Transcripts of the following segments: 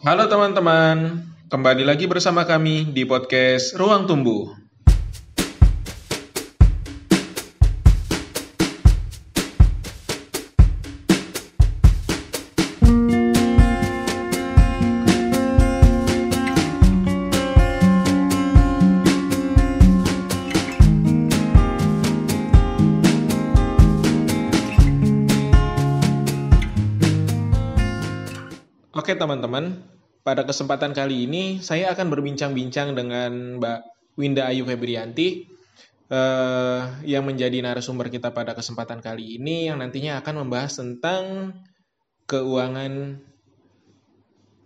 Halo teman-teman, kembali lagi bersama kami di podcast Ruang Tumbuh. Kesempatan kali ini saya akan berbincang-bincang dengan Mbak Winda Ayu Febrianti eh, yang menjadi narasumber kita pada kesempatan kali ini yang nantinya akan membahas tentang keuangan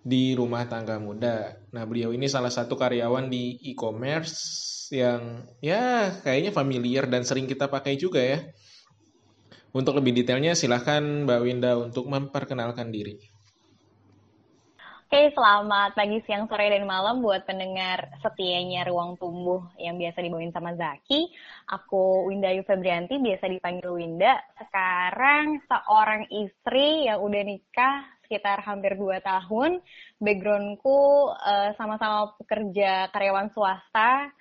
di rumah tangga muda. Nah, beliau ini salah satu karyawan di e-commerce yang ya kayaknya familiar dan sering kita pakai juga ya. Untuk lebih detailnya silahkan Mbak Winda untuk memperkenalkan diri. Oke, selamat pagi, siang, sore, dan malam buat pendengar setianya Ruang Tumbuh yang biasa dibawain sama Zaki. Aku Winda Ayu Febrianti, biasa dipanggil Winda. Sekarang seorang istri yang udah nikah sekitar hampir 2 tahun. Backgroundku uh, sama-sama pekerja karyawan swasta.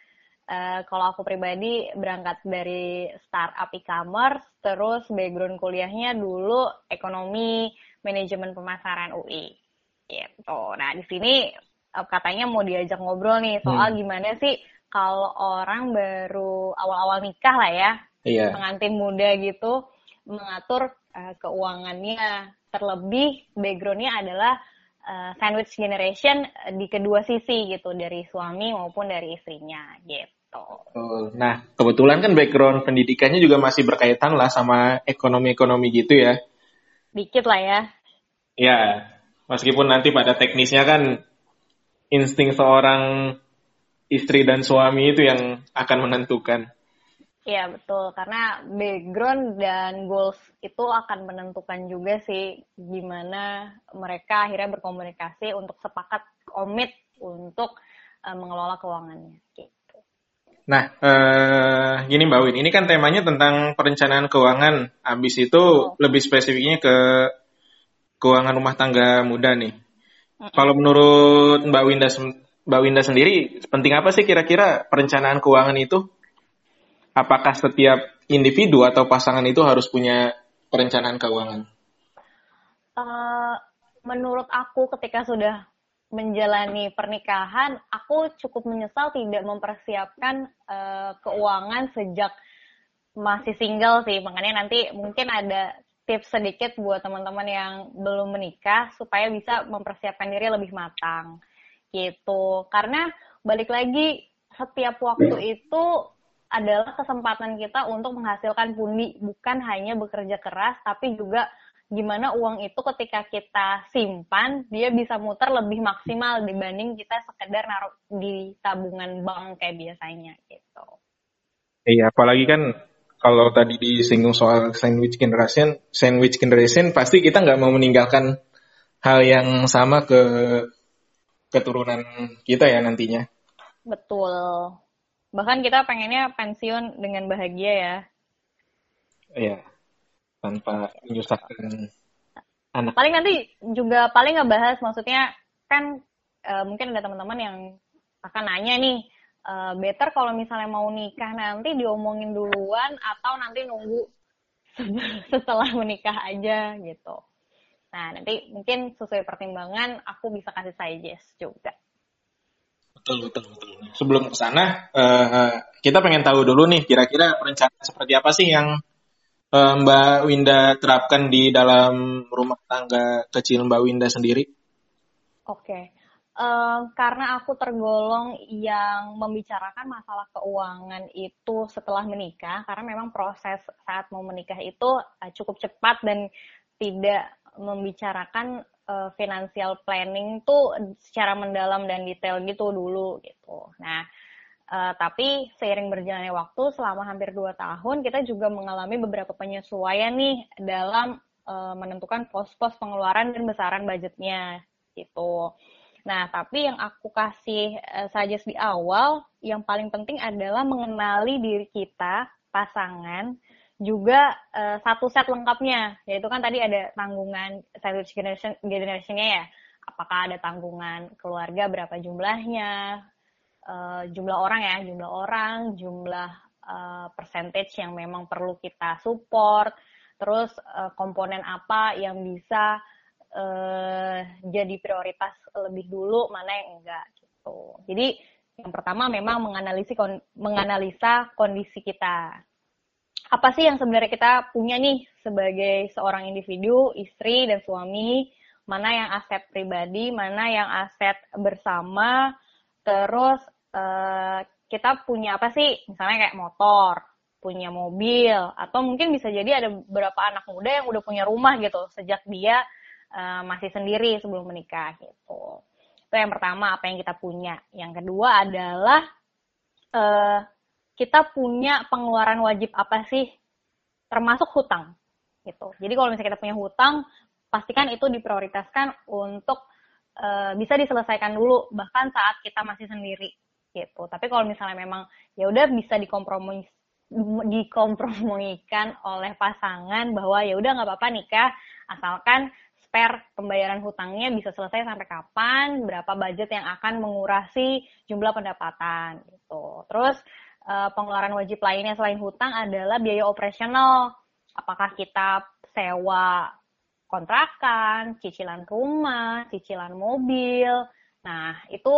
Uh, kalau aku pribadi berangkat dari startup e-commerce, terus background kuliahnya dulu ekonomi manajemen pemasaran UI gitu. Nah di sini eh, katanya mau diajak ngobrol nih soal hmm. gimana sih kalau orang baru awal-awal nikah lah ya, yeah. pengantin muda gitu mengatur uh, keuangannya. Terlebih backgroundnya adalah uh, sandwich generation di kedua sisi gitu dari suami maupun dari istrinya gitu. Nah kebetulan kan background pendidikannya juga masih berkaitan lah sama ekonomi-ekonomi gitu ya. Dikit lah ya. Ya, Meskipun nanti pada teknisnya kan insting seorang istri dan suami itu yang akan menentukan. Iya betul, karena background dan goals itu akan menentukan juga sih gimana mereka akhirnya berkomunikasi untuk sepakat komit untuk uh, mengelola keuangannya. Gitu. Nah, uh, gini Mbak Win, ini kan temanya tentang perencanaan keuangan. Habis itu oh. lebih spesifiknya ke keuangan rumah tangga muda nih. Kalau menurut Mbak Winda Mbak Winda sendiri, penting apa sih kira-kira perencanaan keuangan itu? Apakah setiap individu atau pasangan itu harus punya perencanaan keuangan? Uh, menurut aku ketika sudah menjalani pernikahan, aku cukup menyesal tidak mempersiapkan uh, keuangan sejak masih single sih. Makanya nanti mungkin ada tips sedikit buat teman-teman yang belum menikah supaya bisa mempersiapkan diri lebih matang gitu karena balik lagi setiap waktu itu adalah kesempatan kita untuk menghasilkan pundi bukan hanya bekerja keras tapi juga gimana uang itu ketika kita simpan dia bisa muter lebih maksimal dibanding kita sekedar naruh di tabungan bank kayak biasanya gitu. Iya, apalagi kan kalau tadi disinggung soal sandwich generation, sandwich generation pasti kita nggak mau meninggalkan hal yang sama ke keturunan kita ya nantinya. Betul. Bahkan kita pengennya pensiun dengan bahagia ya. Iya. Tanpa menyusahkan anak. Paling nanti juga paling ngebahas maksudnya kan uh, mungkin ada teman-teman yang akan nanya nih uh, better kalau misalnya mau nikah nanti diomongin duluan atau nanti nunggu setelah menikah aja gitu. Nah, nanti mungkin sesuai pertimbangan aku bisa kasih suggest juga. Betul, betul, betul. Sebelum ke sana, uh, kita pengen tahu dulu nih kira-kira perencanaan seperti apa sih yang uh, Mbak Winda terapkan di dalam rumah tangga kecil Mbak Winda sendiri? Oke. Okay karena aku tergolong yang membicarakan masalah keuangan itu setelah menikah, karena memang proses saat mau menikah itu uh, cukup cepat dan tidak membicarakan uh, financial planning tuh secara mendalam dan detail gitu dulu gitu. Nah, uh, tapi seiring berjalannya waktu selama hampir 2 tahun kita juga mengalami beberapa penyesuaian nih dalam uh, menentukan pos-pos pengeluaran dan besaran budgetnya gitu. Nah, tapi yang aku kasih uh, suggest di awal, yang paling penting adalah mengenali diri kita, pasangan, juga uh, satu set lengkapnya, yaitu kan tadi ada tanggungan sandwich generation generationnya ya, apakah ada tanggungan keluarga berapa jumlahnya, uh, jumlah orang ya, jumlah orang, jumlah uh, percentage yang memang perlu kita support, terus uh, komponen apa yang bisa uh, jadi prioritas lebih dulu, mana yang enggak gitu. Jadi yang pertama memang menganalisi menganalisa kondisi kita. Apa sih yang sebenarnya kita punya nih sebagai seorang individu, istri dan suami, mana yang aset pribadi, mana yang aset bersama, terus uh, kita punya apa sih? Misalnya kayak motor, punya mobil, atau mungkin bisa jadi ada beberapa anak muda yang udah punya rumah gitu sejak dia uh, masih sendiri sebelum menikah gitu. Itu yang pertama, apa yang kita punya. Yang kedua adalah uh, kita punya pengeluaran wajib apa sih? Termasuk hutang. Gitu. Jadi kalau misalnya kita punya hutang, pastikan itu diprioritaskan untuk uh, bisa diselesaikan dulu bahkan saat kita masih sendiri gitu. Tapi kalau misalnya memang ya udah bisa dikompromi dikompromikan oleh pasangan bahwa ya udah nggak apa-apa nikah asalkan spare pembayaran hutangnya bisa selesai sampai kapan, berapa budget yang akan mengurasi jumlah pendapatan gitu. Terus uh, pengeluaran wajib lainnya selain hutang adalah biaya operasional. Apakah kita sewa kontrakan, cicilan rumah, cicilan mobil. Nah, itu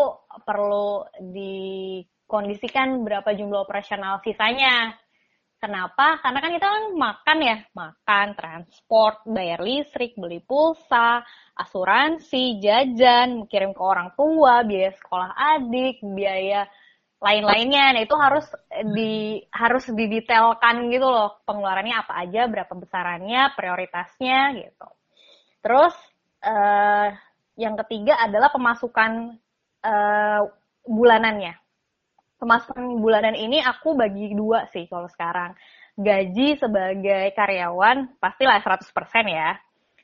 perlu dikondisikan berapa jumlah operasional sisanya Kenapa? Karena kan kita kan makan ya, makan, transport, bayar listrik, beli pulsa, asuransi, jajan, kirim ke orang tua, biaya sekolah adik, biaya lain-lainnya. Nah, itu harus di harus didetailkan gitu loh, pengeluarannya apa aja, berapa besarannya, prioritasnya gitu. Terus eh, yang ketiga adalah pemasukan eh, bulanannya pemasukan bulanan ini aku bagi dua sih kalau sekarang. Gaji sebagai karyawan pastilah 100% ya.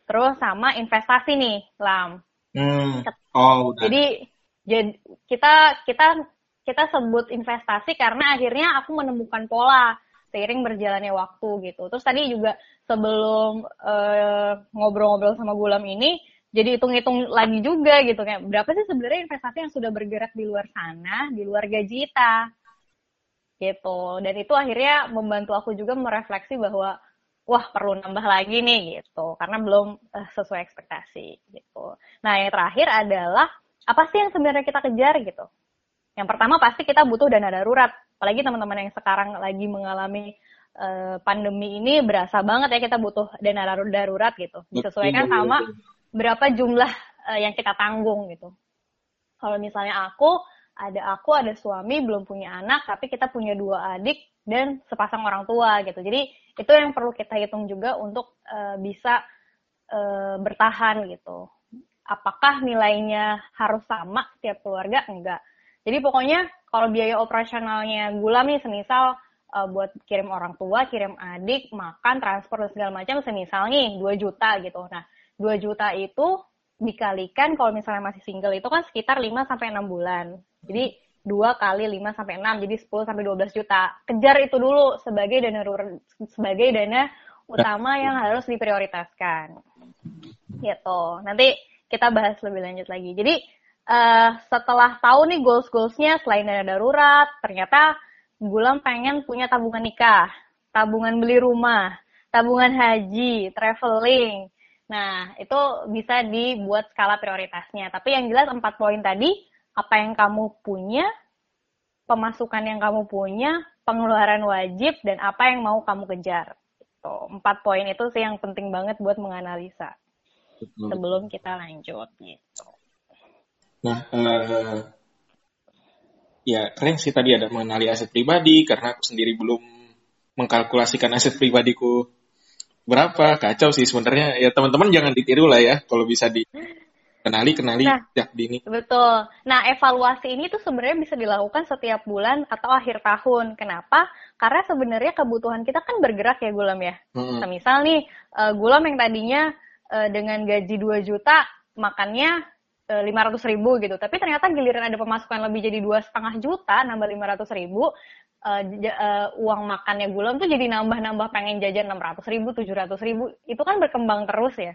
Terus sama investasi nih, Lam. Hmm. Oh, udah. Jadi jadi kita kita kita sebut investasi karena akhirnya aku menemukan pola seiring berjalannya waktu gitu. Terus tadi juga sebelum ngobrol eh, ngobrol-ngobrol sama Gulam ini, jadi hitung-hitung lagi juga gitu kayak berapa sih sebenarnya investasi yang sudah bergerak di luar sana di luar gaji kita? Gitu. Dan itu akhirnya membantu aku juga merefleksi bahwa wah perlu nambah lagi nih gitu. Karena belum uh, sesuai ekspektasi gitu. Nah yang terakhir adalah apa sih yang sebenarnya kita kejar gitu? Yang pertama pasti kita butuh dana darurat. Apalagi teman-teman yang sekarang lagi mengalami uh, pandemi ini berasa banget ya kita butuh dana darurat gitu. Disesuaikan sama berapa jumlah uh, yang kita tanggung gitu. Kalau misalnya aku, ada aku, ada suami, belum punya anak, tapi kita punya dua adik dan sepasang orang tua gitu. Jadi itu yang perlu kita hitung juga untuk uh, bisa uh, bertahan gitu. Apakah nilainya harus sama setiap keluarga? Enggak. Jadi pokoknya kalau biaya operasionalnya gula nih semisal uh, buat kirim orang tua, kirim adik, makan, transport dan segala macam semisal nih 2 juta gitu. Nah, 2 juta itu dikalikan kalau misalnya masih single itu kan sekitar 5 sampai 6 bulan. Jadi 2 kali 5 sampai 6 jadi 10 sampai 12 juta. Kejar itu dulu sebagai dana sebagai dana utama yang harus diprioritaskan. Gitu. Nanti kita bahas lebih lanjut lagi. Jadi uh, setelah tahu nih goals-goalsnya selain dana darurat, ternyata Gulam pengen punya tabungan nikah, tabungan beli rumah, tabungan haji, traveling, Nah, itu bisa dibuat skala prioritasnya. Tapi yang jelas empat poin tadi, apa yang kamu punya, pemasukan yang kamu punya, pengeluaran wajib, dan apa yang mau kamu kejar. Itu empat poin itu sih yang penting banget buat menganalisa Betul. sebelum kita lanjut gitu. Nah, uh, ya keren sih tadi ada mengenali aset pribadi karena aku sendiri belum mengkalkulasikan aset pribadiku berapa? Kacau sih sebenarnya. Ya teman-teman jangan ditiru lah ya kalau bisa di kenali kenali nah, sejak dini. betul. Nah evaluasi ini tuh sebenarnya bisa dilakukan setiap bulan atau akhir tahun. Kenapa? Karena sebenarnya kebutuhan kita kan bergerak ya Gulam ya. Hmm. nah, misal nih uh, Gulam yang tadinya uh, dengan gaji 2 juta makannya eh, lima ratus ribu gitu. Tapi ternyata giliran ada pemasukan lebih jadi dua setengah juta nambah lima ratus ribu uh, uh, uang makannya Gulam tuh jadi nambah-nambah pengen jajan 600 ribu, 700 ribu. Itu kan berkembang terus ya.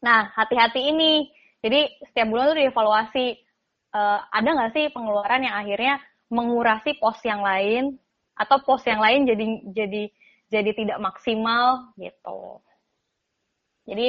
Nah, hati-hati ini. Jadi setiap bulan tuh dievaluasi uh, ada nggak sih pengeluaran yang akhirnya mengurasi pos yang lain atau pos yang lain jadi jadi jadi tidak maksimal gitu. Jadi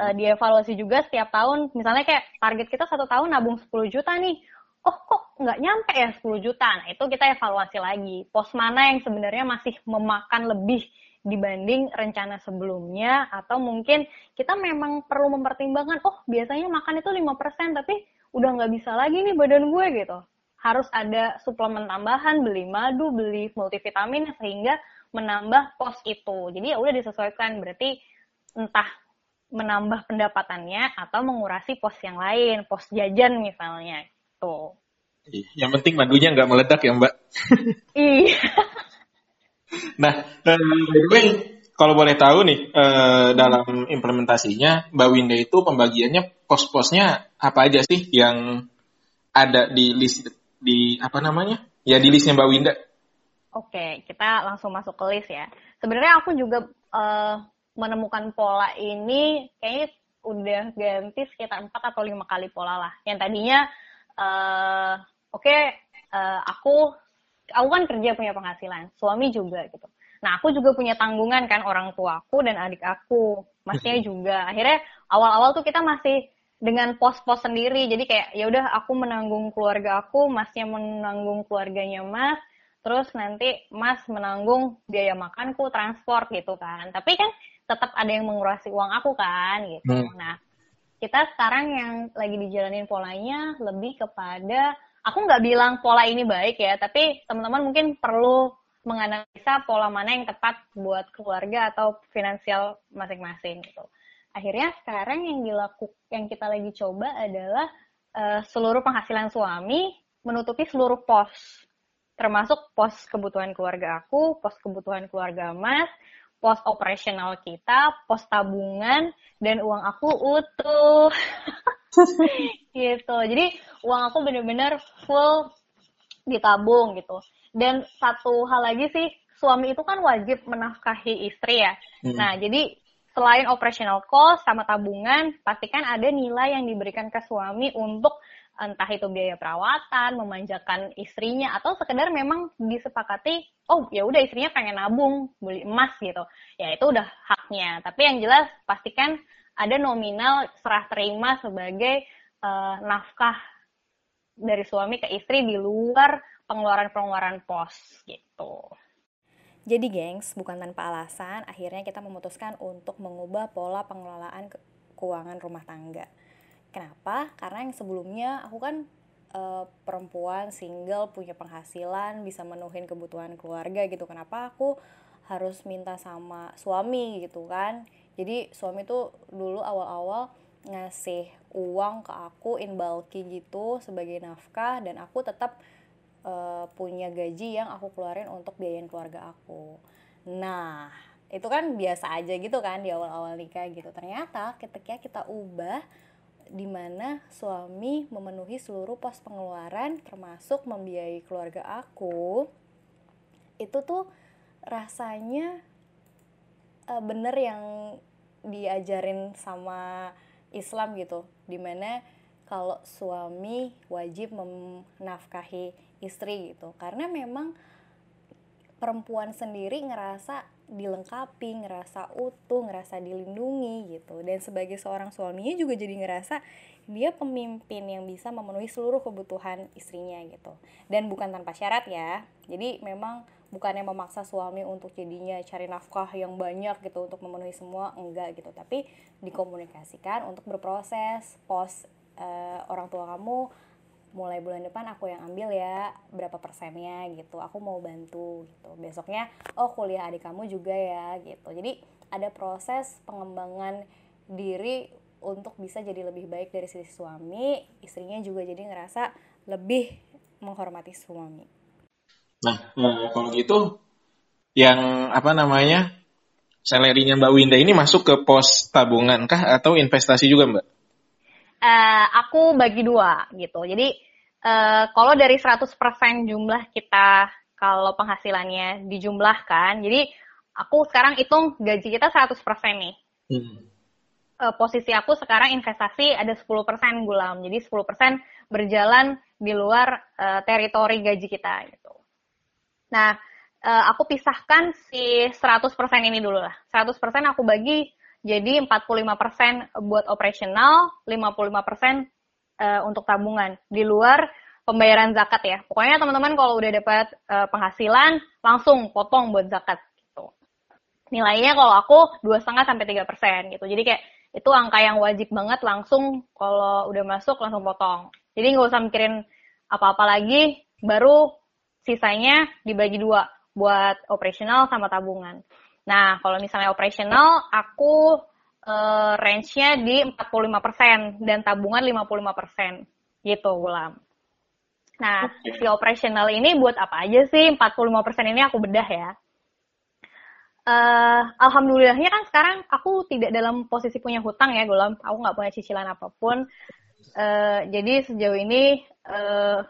uh, dievaluasi juga setiap tahun. Misalnya kayak target kita satu tahun nabung 10 juta nih. Oh kok nggak nyampe ya 10 juta? Nah itu kita evaluasi lagi. Pos mana yang sebenarnya masih memakan lebih dibanding rencana sebelumnya? Atau mungkin kita memang perlu mempertimbangkan oh biasanya makan itu 5% tapi udah nggak bisa lagi nih badan gue gitu. Harus ada suplemen tambahan beli madu beli multivitamin sehingga menambah pos itu. Jadi ya udah disesuaikan. Berarti entah menambah pendapatannya atau mengurasi pos yang lain pos jajan misalnya tuh yang penting madunya nggak meledak ya mbak iya Nah, uh, by the way, kalau boleh tahu nih, uh, dalam implementasinya, Mbak Winda itu pembagiannya pos-posnya apa aja sih yang ada di list di apa namanya? Ya di listnya Mbak Winda. Oke, kita langsung masuk ke list ya. Sebenarnya aku juga uh, menemukan pola ini kayaknya udah ganti sekitar empat atau lima kali pola lah. Yang tadinya, uh, oke, okay, uh, aku aku kan kerja punya penghasilan, suami juga gitu. Nah, aku juga punya tanggungan kan orang tuaku dan adik aku, masnya juga. Akhirnya awal-awal tuh kita masih dengan pos-pos sendiri. Jadi kayak ya udah aku menanggung keluarga aku, masnya menanggung keluarganya Mas, terus nanti Mas menanggung biaya makanku, transport gitu kan. Tapi kan tetap ada yang mengurasi uang aku kan gitu. Hmm. Nah, kita sekarang yang lagi dijalanin polanya lebih kepada aku nggak bilang pola ini baik ya, tapi teman-teman mungkin perlu menganalisa pola mana yang tepat buat keluarga atau finansial masing-masing gitu. Akhirnya sekarang yang dilakukan yang kita lagi coba adalah uh, seluruh penghasilan suami menutupi seluruh pos termasuk pos kebutuhan keluarga aku, pos kebutuhan keluarga Mas, pos operasional kita, pos tabungan, dan uang aku utuh. gitu. Jadi uang aku bener-bener full ditabung gitu. Dan satu hal lagi sih, suami itu kan wajib menafkahi istri ya. Hmm. Nah, jadi selain operational cost sama tabungan, pastikan ada nilai yang diberikan ke suami untuk entah itu biaya perawatan, memanjakan istrinya atau sekedar memang disepakati, oh ya udah istrinya pengen nabung beli emas gitu. Ya itu udah haknya. Tapi yang jelas pastikan ada nominal serah terima sebagai uh, nafkah dari suami ke istri di luar pengeluaran-pengeluaran pos gitu. Jadi gengs, bukan tanpa alasan, akhirnya kita memutuskan untuk mengubah pola pengelolaan ke keuangan rumah tangga. Kenapa? Karena yang sebelumnya aku kan e, perempuan single punya penghasilan bisa menuhin kebutuhan keluarga gitu. Kenapa aku harus minta sama suami gitu kan? jadi suami tuh dulu awal-awal ngasih uang ke aku in bulky gitu sebagai nafkah dan aku tetap uh, punya gaji yang aku keluarin untuk biayain keluarga aku nah itu kan biasa aja gitu kan di awal-awal nikah gitu ternyata ketika kita ubah di mana suami memenuhi seluruh pos pengeluaran termasuk membiayai keluarga aku itu tuh rasanya uh, bener yang diajarin sama Islam gitu di mana kalau suami wajib menafkahi istri gitu karena memang perempuan sendiri ngerasa dilengkapi, ngerasa utuh, ngerasa dilindungi gitu. Dan sebagai seorang suaminya juga jadi ngerasa dia pemimpin yang bisa memenuhi seluruh kebutuhan istrinya gitu. Dan bukan tanpa syarat ya. Jadi memang bukannya memaksa suami untuk jadinya cari nafkah yang banyak gitu untuk memenuhi semua enggak gitu. Tapi dikomunikasikan untuk berproses. Pos uh, orang tua kamu mulai bulan depan aku yang ambil ya berapa persennya gitu. Aku mau bantu gitu. Besoknya oh kuliah adik kamu juga ya gitu. Jadi ada proses pengembangan diri untuk bisa jadi lebih baik dari sisi suami. Istrinya juga jadi ngerasa lebih menghormati suami Nah, nah, kalau gitu yang apa namanya salary-nya Mbak Winda ini masuk ke pos tabungan kah atau investasi juga Mbak? Uh, aku bagi dua gitu. Jadi uh, kalau dari 100% jumlah kita kalau penghasilannya dijumlahkan, jadi aku sekarang hitung gaji kita 100% nih. Hmm. uh, posisi aku sekarang investasi ada 10% gulam. Jadi 10% berjalan di luar uh, teritori gaji kita gitu. Nah, uh, aku pisahkan si 100% ini dulu lah. 100% aku bagi jadi 45% buat operasional, 55% uh, untuk tabungan. Di luar pembayaran zakat ya. Pokoknya teman-teman kalau udah dapat uh, penghasilan langsung potong buat zakat gitu. Nilainya kalau aku dua setengah sampai tiga persen gitu. Jadi kayak itu angka yang wajib banget langsung kalau udah masuk langsung potong. Jadi nggak usah mikirin apa-apa lagi, baru sisanya dibagi dua buat operasional sama tabungan. Nah, kalau misalnya operasional, aku uh, range-nya di 45% dan tabungan 55%. Gitu, Gulam. Nah, si operasional ini buat apa aja sih? 45% ini aku bedah ya. Uh, Alhamdulillahnya kan sekarang aku tidak dalam posisi punya hutang ya, Gulam. Aku nggak punya cicilan apa pun. Uh, jadi sejauh ini uh,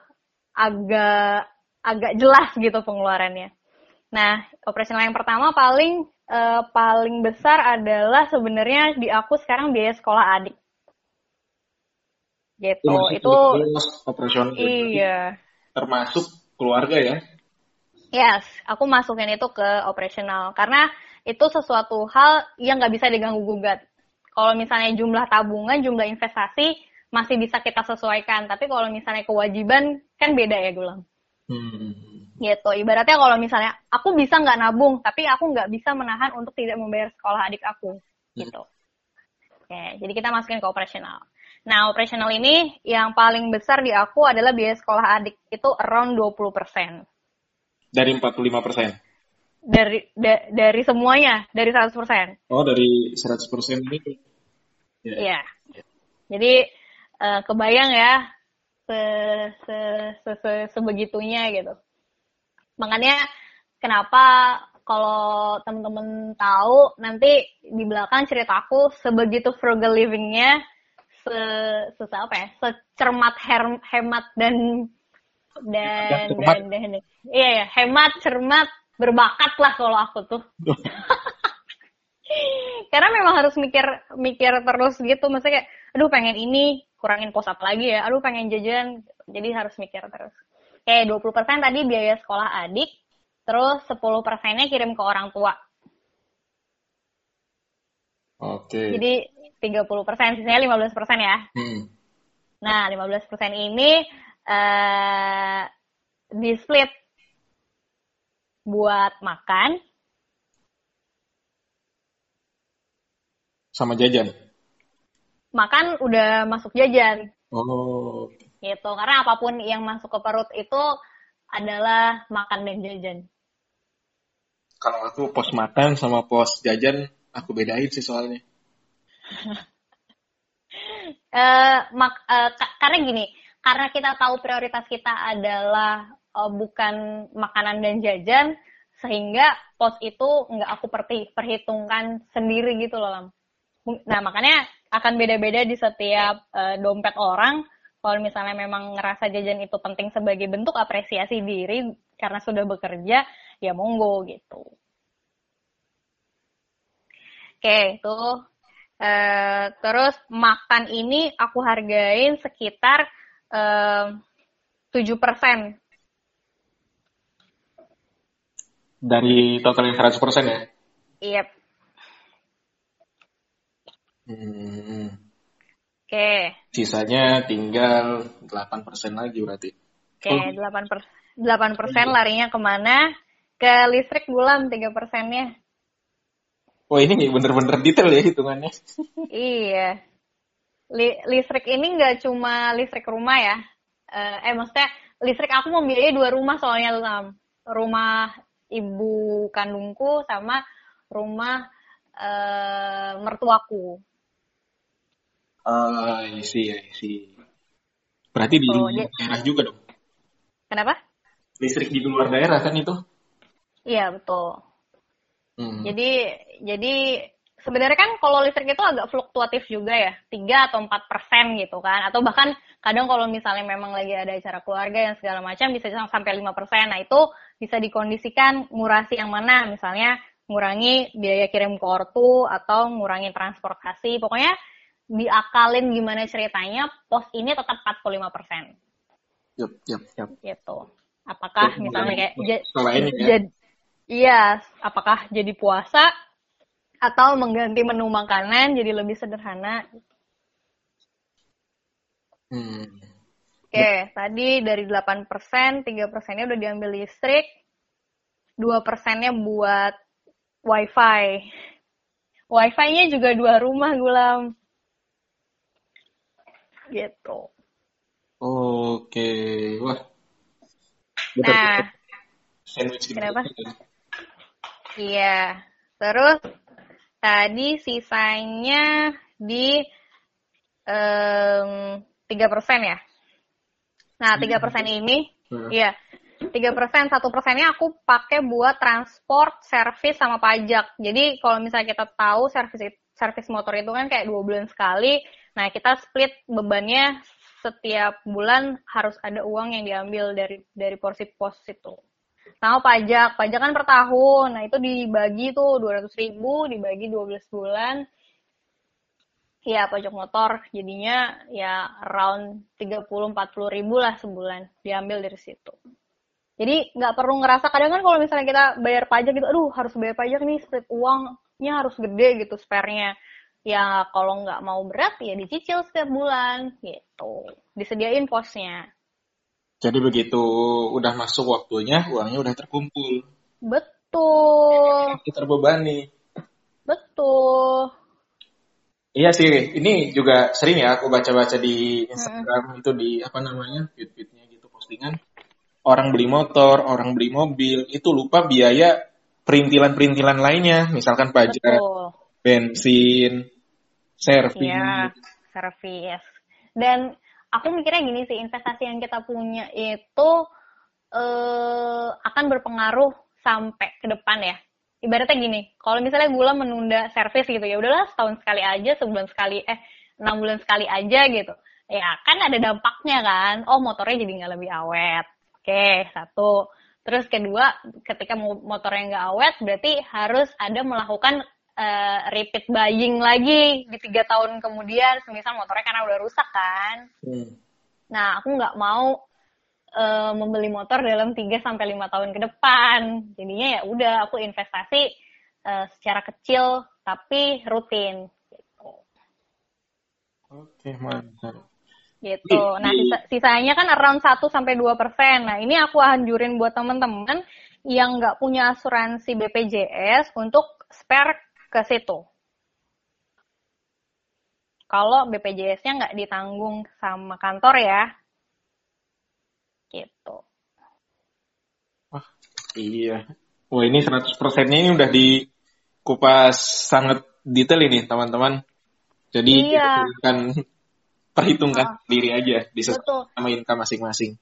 agak agak jelas gitu pengeluarannya. Nah, operasional yang pertama paling uh, paling besar adalah sebenarnya di aku sekarang biaya sekolah adik. Gitu. Ya, itu operasional. Iya. Termasuk keluarga ya. Yes, aku masukin itu ke operasional karena itu sesuatu hal yang nggak bisa diganggu gugat. Kalau misalnya jumlah tabungan, jumlah investasi masih bisa kita sesuaikan, tapi kalau misalnya kewajiban kan beda ya Gulam. Hmm gitu. Ibaratnya kalau misalnya aku bisa nggak nabung tapi aku nggak bisa menahan untuk tidak membayar sekolah adik aku. Gitu. Oke jadi kita masukin ke operasional. Nah operasional ini yang paling besar di aku adalah biaya sekolah adik. Itu around 20% dari 45% dari da, dari semuanya? Dari 100% oh dari 100% ini? Iya. Yeah. jadi uh, kebayang ya se, se, se, se, sebegitunya gitu. Makanya kenapa kalau temen-temen tahu nanti di belakang cerita aku sebegitu frugal livingnya se, se apa ya secermat her, hemat dan dan dan, dan, dan. Iya ya hemat cermat berbakat lah kalau aku tuh. Karena memang harus mikir mikir terus gitu. Maksudnya kayak aduh pengen ini kurangin pos apa lagi ya aduh pengen jajan jadi harus mikir terus Oke, 20% tadi biaya sekolah adik, terus 10 persennya kirim ke orang tua. Oke. Jadi 30 persen, sisanya 15 persen ya. Hmm. Nah, 15 persen ini uh, di split buat makan. Sama jajan? Makan udah masuk jajan. Oh. Gitu karena apa pun yang masuk ke perut itu adalah makan dan jajan. Kalau aku pos makan sama pos jajan aku bedain sih soalnya. Uh, mak uh, karena gini karena kita tahu prioritas kita adalah uh, bukan makanan dan jajan sehingga pos itu nggak aku perhitungkan sendiri gitu loh nah makanya akan beda-beda di setiap uh, dompet orang kalau misalnya memang ngerasa jajan itu penting sebagai bentuk apresiasi diri karena sudah bekerja, ya monggo gitu. Oke, itu uh, terus makan ini aku hargain sekitar uh, 7%. Dari total yang 100% ya? Iya. Yep. Hmm. Oke. Sisanya tinggal 8% lagi berarti. Oke, oh. 8 per, 8 persen larinya ke mana? Ke listrik bulan 3 persennya. Oh ini bener-bener detail ya hitungannya. iya. Li, listrik ini nggak cuma listrik rumah ya. Uh, eh maksudnya listrik aku membiayai dua rumah soalnya tuh Rumah ibu kandungku sama rumah uh, mertuaku. Uh, isi ya, isi. Berarti di oh, luar ya. daerah juga dong. Kenapa? Listrik di luar daerah kan itu? Iya, betul. Hmm. Jadi jadi sebenarnya kan kalau listrik itu agak fluktuatif juga ya, 3 atau 4 persen gitu kan. Atau bahkan kadang kalau misalnya memang lagi ada acara keluarga yang segala macam bisa sampai 5 persen. Nah itu bisa dikondisikan ngurasi yang mana. Misalnya ngurangi biaya kirim ke ortu atau ngurangi transportasi. Pokoknya diakalin gimana ceritanya, pos ini tetap 45 persen. Yep, yep, yep. Gitu. Apakah Terus misalnya kayak ja- Setelah ini ya. jad- iya, apakah jadi puasa atau mengganti menu makanan jadi lebih sederhana? Hmm. Oke, tadi dari 8%, 3 persennya udah diambil listrik, 2 persennya buat wifi. Wifi-nya juga dua rumah, Gulam. Gitu. Oke, wah. Nah, Sandwich gitu. kenapa? Iya. Terus tadi sisanya di em, 3% ya. Nah, 3% ini Hmm. Iya, tiga persen, satu persennya aku pakai buat transport, servis sama pajak. Jadi kalau misalnya kita tahu servis servis motor itu kan kayak dua bulan sekali, nah kita split bebannya setiap bulan harus ada uang yang diambil dari dari porsi pos itu. Sama pajak, pajak kan per tahun, nah itu dibagi tuh dua ratus ribu dibagi 12 bulan. Ya pajak motor jadinya ya around 30-40 ribu lah sebulan diambil dari situ. Jadi nggak perlu ngerasa kadang kan kalau misalnya kita bayar pajak gitu, aduh harus bayar pajak nih split uangnya harus gede gitu spare-nya. Ya kalau nggak mau berat ya dicicil setiap bulan gitu. Disediain posnya. Jadi begitu udah masuk waktunya, uangnya udah terkumpul. Betul, Kita terbebani. betul. Iya sih, ini juga sering ya aku baca-baca di Instagram itu di apa namanya feed-feednya gitu postingan. Orang beli motor, orang beli mobil, itu lupa biaya perintilan-perintilan lainnya, misalkan pajak, Betul. bensin, servis. Iya, servis. Dan aku mikirnya gini sih, investasi yang kita punya itu eh, akan berpengaruh sampai ke depan ya. Ibaratnya gini, kalau misalnya gula menunda servis gitu ya udahlah setahun sekali aja, sebulan sekali, eh enam bulan sekali aja gitu. Ya kan ada dampaknya kan. Oh motornya jadi nggak lebih awet. Oke, satu. Terus kedua, ketika mo- motornya nggak awet, berarti harus ada melakukan eh, repeat buying lagi di tiga tahun kemudian, semisal motornya karena udah rusak kan. Hmm. Nah, aku nggak mau eh, membeli motor dalam 3 sampai 5 tahun ke depan. Jadinya ya udah aku investasi eh, secara kecil tapi rutin gitu. Oke, mantap. Gitu. Nah, sisa- sisanya kan around 1 sampai 2%. Nah, ini aku anjurin buat teman-teman yang nggak punya asuransi BPJS untuk spare ke situ. Kalau BPJS-nya nggak ditanggung sama kantor ya. Gitu. Iya. Wah, ini 100%-nya ini udah dikupas sangat detail ini, teman-teman. Jadi, Iya. kita silakan perhitungkan diri aja, bisa Betul. sama income masing-masing.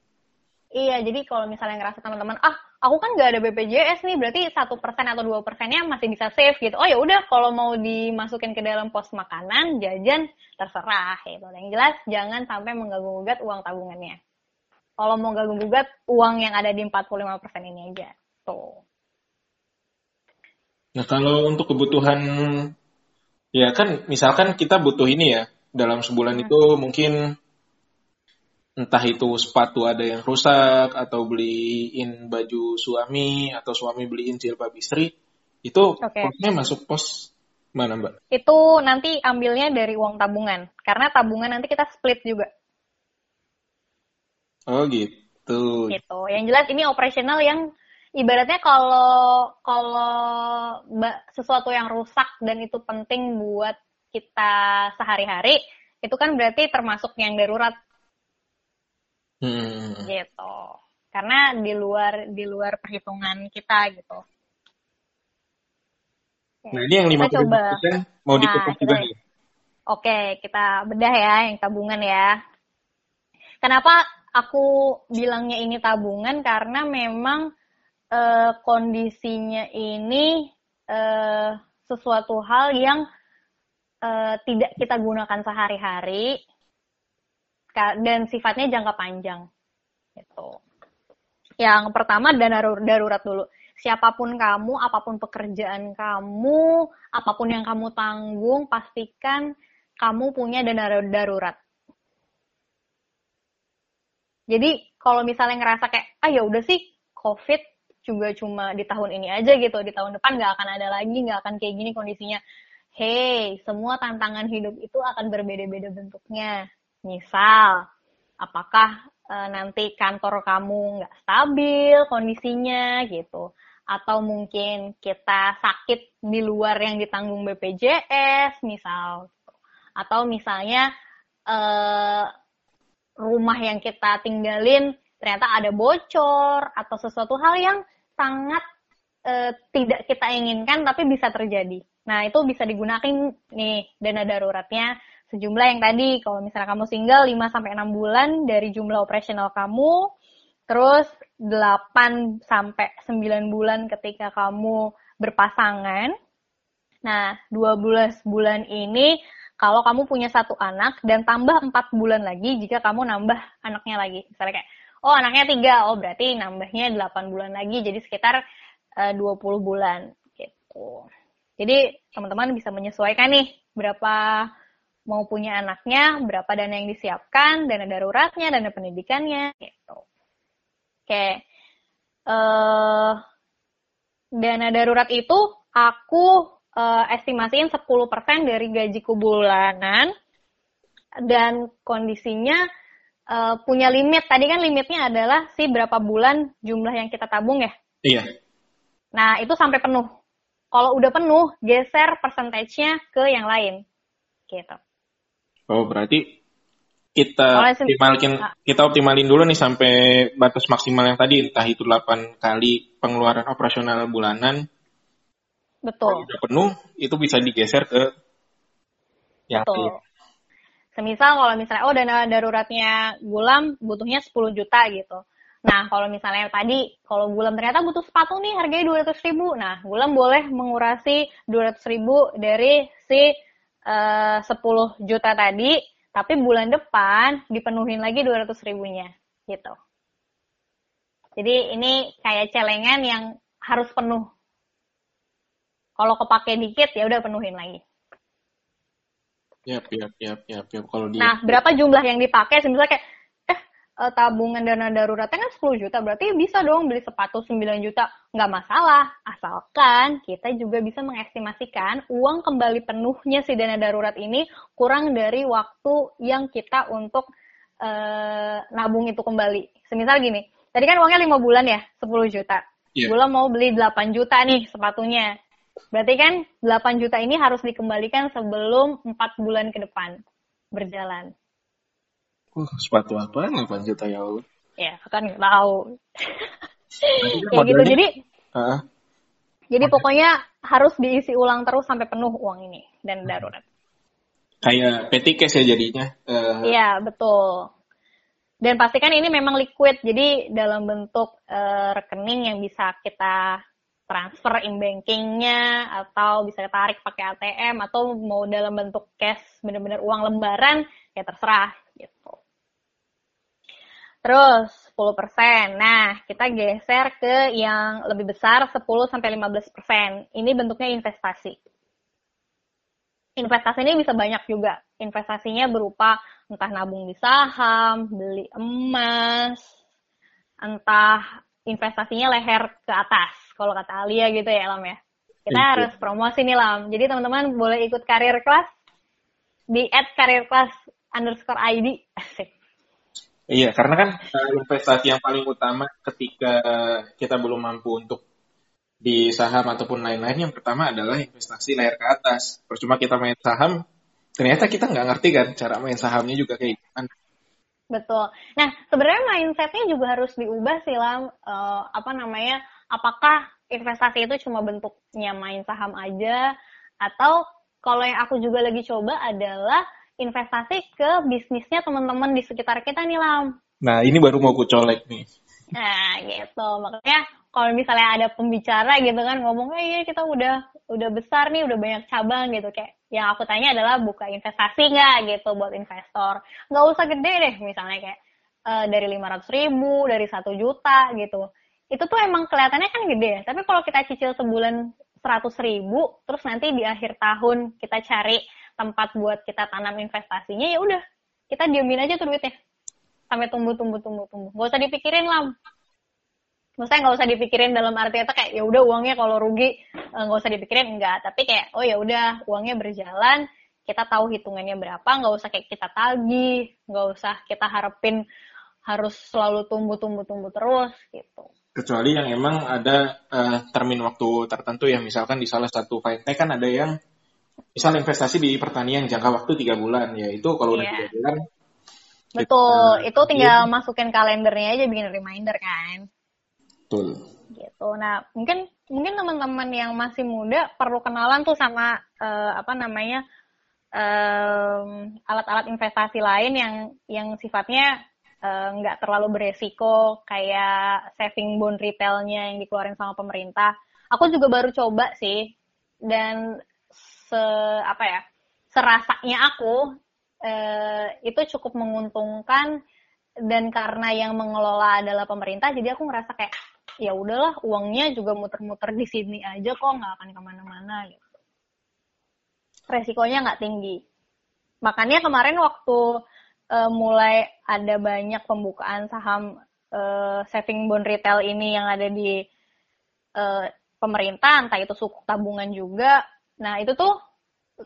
Iya, jadi kalau misalnya ngerasa teman-teman, ah, aku kan nggak ada BPJS nih, berarti satu persen atau dua persennya masih bisa save gitu. Oh ya udah, kalau mau dimasukin ke dalam pos makanan, jajan, terserah gitu. Yang jelas jangan sampai mengganggu-gugat uang tabungannya. Kalau mau ganggu-gugat, uang yang ada di 45 persen ini aja. Tuh. Nah, kalau untuk kebutuhan, ya kan misalkan kita butuh ini ya, dalam sebulan itu mungkin entah itu sepatu ada yang rusak, atau beliin baju suami, atau suami beliin jilbab istri, itu Oke. posnya masuk pos mana Mbak? Itu nanti ambilnya dari uang tabungan. Karena tabungan nanti kita split juga. Oh gitu. gitu. Yang jelas ini operasional yang ibaratnya kalau kalau ba- sesuatu yang rusak dan itu penting buat kita sehari-hari, itu kan berarti termasuk yang darurat Hmm. gitu. Karena di luar di luar perhitungan kita gitu. Nah ini yang 50% coba. mau Nah, dikupas juga nih. Oke, kita bedah ya yang tabungan ya. Kenapa aku bilangnya ini tabungan? Karena memang eh, kondisinya ini eh, sesuatu hal yang eh, tidak kita gunakan sehari-hari dan sifatnya jangka panjang. Gitu. Yang pertama dana darurat dulu. siapa pun kamu, apa pun pekerjaan kamu, apa pun yang kamu tanggung, pastikan kamu punya dana darurat. Jadi kalau misalnya ngerasa kayak, ah ya udah sih, COVID juga cuma di tahun ini aja gitu, di tahun depan nggak akan ada lagi, nggak akan kayak gini kondisinya. Hey, semua tantangan hidup itu akan berbeda-beda bentuknya. Misal, apakah e, nanti kantor kamu nggak stabil kondisinya gitu, atau mungkin kita sakit di luar yang ditanggung BPJS, misal, atau misalnya e, rumah yang kita tinggalin ternyata ada bocor atau sesuatu hal yang sangat e, tidak kita inginkan tapi bisa terjadi. Nah, itu bisa digunakan nih dana daruratnya sejumlah yang tadi kalau misalnya kamu single 5 sampai 6 bulan dari jumlah operasional kamu, terus 8 sampai 9 bulan ketika kamu berpasangan. Nah, 12 bulan ini kalau kamu punya satu anak dan tambah empat bulan lagi jika kamu nambah anaknya lagi. Misalnya kayak, oh anaknya tiga, oh berarti nambahnya delapan bulan lagi, jadi sekitar eh, dua puluh bulan gitu. Jadi teman-teman bisa menyesuaikan nih berapa mau punya anaknya, berapa dana yang disiapkan, dana daruratnya, dana pendidikannya, gitu. Oke, uh, dana darurat itu aku uh, estimasiin 10% dari gajiku bulanan dan kondisinya uh, punya limit. Tadi kan limitnya adalah si berapa bulan jumlah yang kita tabung ya? Iya. Nah, itu sampai penuh. Kalau udah penuh, geser persentasenya ke yang lain. Gitu. Oh, berarti kita optimalin kita optimalin dulu nih sampai batas maksimal yang tadi entah itu 8 kali pengeluaran operasional bulanan Betul. Kalau udah penuh, itu bisa digeser ke yang Betul. lain. Semisal kalau misalnya, oh dana daruratnya Gulam butuhnya 10 juta gitu. Nah, kalau misalnya tadi, kalau Gulam ternyata butuh sepatu nih harganya 200 ribu. Nah, Gulam boleh mengurasi 200 ribu dari si uh, 10 juta tadi, tapi bulan depan dipenuhin lagi 200 ribunya gitu. Jadi ini kayak celengan yang harus penuh kalau kepake dikit ya udah penuhin lagi. Yap, yap, yap, yap, yap. Kalau dia... Nah, berapa jumlah yang dipakai? Misalnya kayak, eh, tabungan dana daruratnya kan 10 juta, berarti bisa dong beli sepatu 9 juta. Nggak masalah, asalkan kita juga bisa mengestimasikan uang kembali penuhnya si dana darurat ini kurang dari waktu yang kita untuk eh, nabung itu kembali. Semisal gini, tadi kan uangnya 5 bulan ya, 10 juta. Yeah. Gula mau beli 8 juta nih sepatunya. Berarti kan 8 juta ini harus dikembalikan sebelum 4 bulan ke depan berjalan. Uh, sepatu apa 8 juta ya Allah? Ya, kan nggak tahu. ya gitu, jadi uh, jadi pokoknya harus diisi ulang terus sampai penuh uang ini dan darurat. Kayak petty cash ya jadinya. Eh. Iya, uh, betul. Dan pastikan ini memang liquid, jadi dalam bentuk uh, rekening yang bisa kita transfer in bankingnya atau bisa tarik pakai ATM atau mau dalam bentuk cash benar-benar uang lembaran ya terserah gitu. Terus 10%. Nah, kita geser ke yang lebih besar 10 sampai 15%. Ini bentuknya investasi. Investasi ini bisa banyak juga. Investasinya berupa entah nabung di saham, beli emas, entah investasinya leher ke atas kalau kata Alia gitu ya Lam ya. Kita iya. harus promosi nih Lam. Jadi teman-teman boleh ikut karir kelas di at karir kelas underscore ID. Asik. Iya, karena kan eh, investasi yang paling utama ketika kita belum mampu untuk di saham ataupun lain-lain, yang pertama adalah investasi layar ke atas. Percuma kita main saham, ternyata kita nggak ngerti kan cara main sahamnya juga kayak gimana. Betul. Nah, sebenarnya mindsetnya juga harus diubah sih, Lam. Uh, apa namanya, apakah investasi itu cuma bentuknya main saham aja atau kalau yang aku juga lagi coba adalah investasi ke bisnisnya teman-teman di sekitar kita nih Lam. Nah ini baru mau ku colek nih. Nah gitu makanya kalau misalnya ada pembicara gitu kan ngomong eh, iya kita udah udah besar nih udah banyak cabang gitu kayak yang aku tanya adalah buka investasi nggak gitu buat investor nggak usah gede deh misalnya kayak uh, dari lima ratus ribu dari satu juta gitu itu tuh emang kelihatannya kan gede ya. Tapi kalau kita cicil sebulan seratus ribu, terus nanti di akhir tahun kita cari tempat buat kita tanam investasinya, ya udah kita diemin aja tuh duitnya sampai tumbuh tumbuh tumbuh tumbuh. Gak usah dipikirin lah. Maksudnya nggak usah dipikirin dalam arti itu kayak ya udah uangnya kalau rugi eh, nggak usah dipikirin enggak. Tapi kayak oh ya udah uangnya berjalan, kita tahu hitungannya berapa, nggak usah kayak kita tagih, nggak usah kita harapin harus selalu tumbuh tumbuh tumbuh terus gitu kecuali yang emang ada uh, termin waktu tertentu ya misalkan di salah satu fintech kan ada yang misal investasi di pertanian jangka waktu tiga bulan ya itu kalau udah Iya. tiga bulan betul kita- itu tinggal masukin kalendernya aja bikin reminder kan. Betul. Gitu. Nah mungkin mungkin teman-teman yang masih muda perlu kenalan tuh sama eh, apa namanya em, alat-alat investasi lain yang yang sifatnya eh, nggak terlalu beresiko kayak saving bond retailnya yang dikeluarin sama pemerintah. Aku juga baru coba sih dan se apa ya serasanya aku eh, itu cukup menguntungkan. Dan karena yang mengelola adalah pemerintah jadi aku ngerasa kayak ya udahlah uangnya juga muter-muter di sini aja kok nggak akan ke mana-mana gitu. Resikonya nggak tinggi. Makanya kemarin waktu eh, mulai ada banyak pembukaan saham eh, saving bond retail ini yang ada di eh, pemerintah entah itu suku tabungan juga nah itu tuh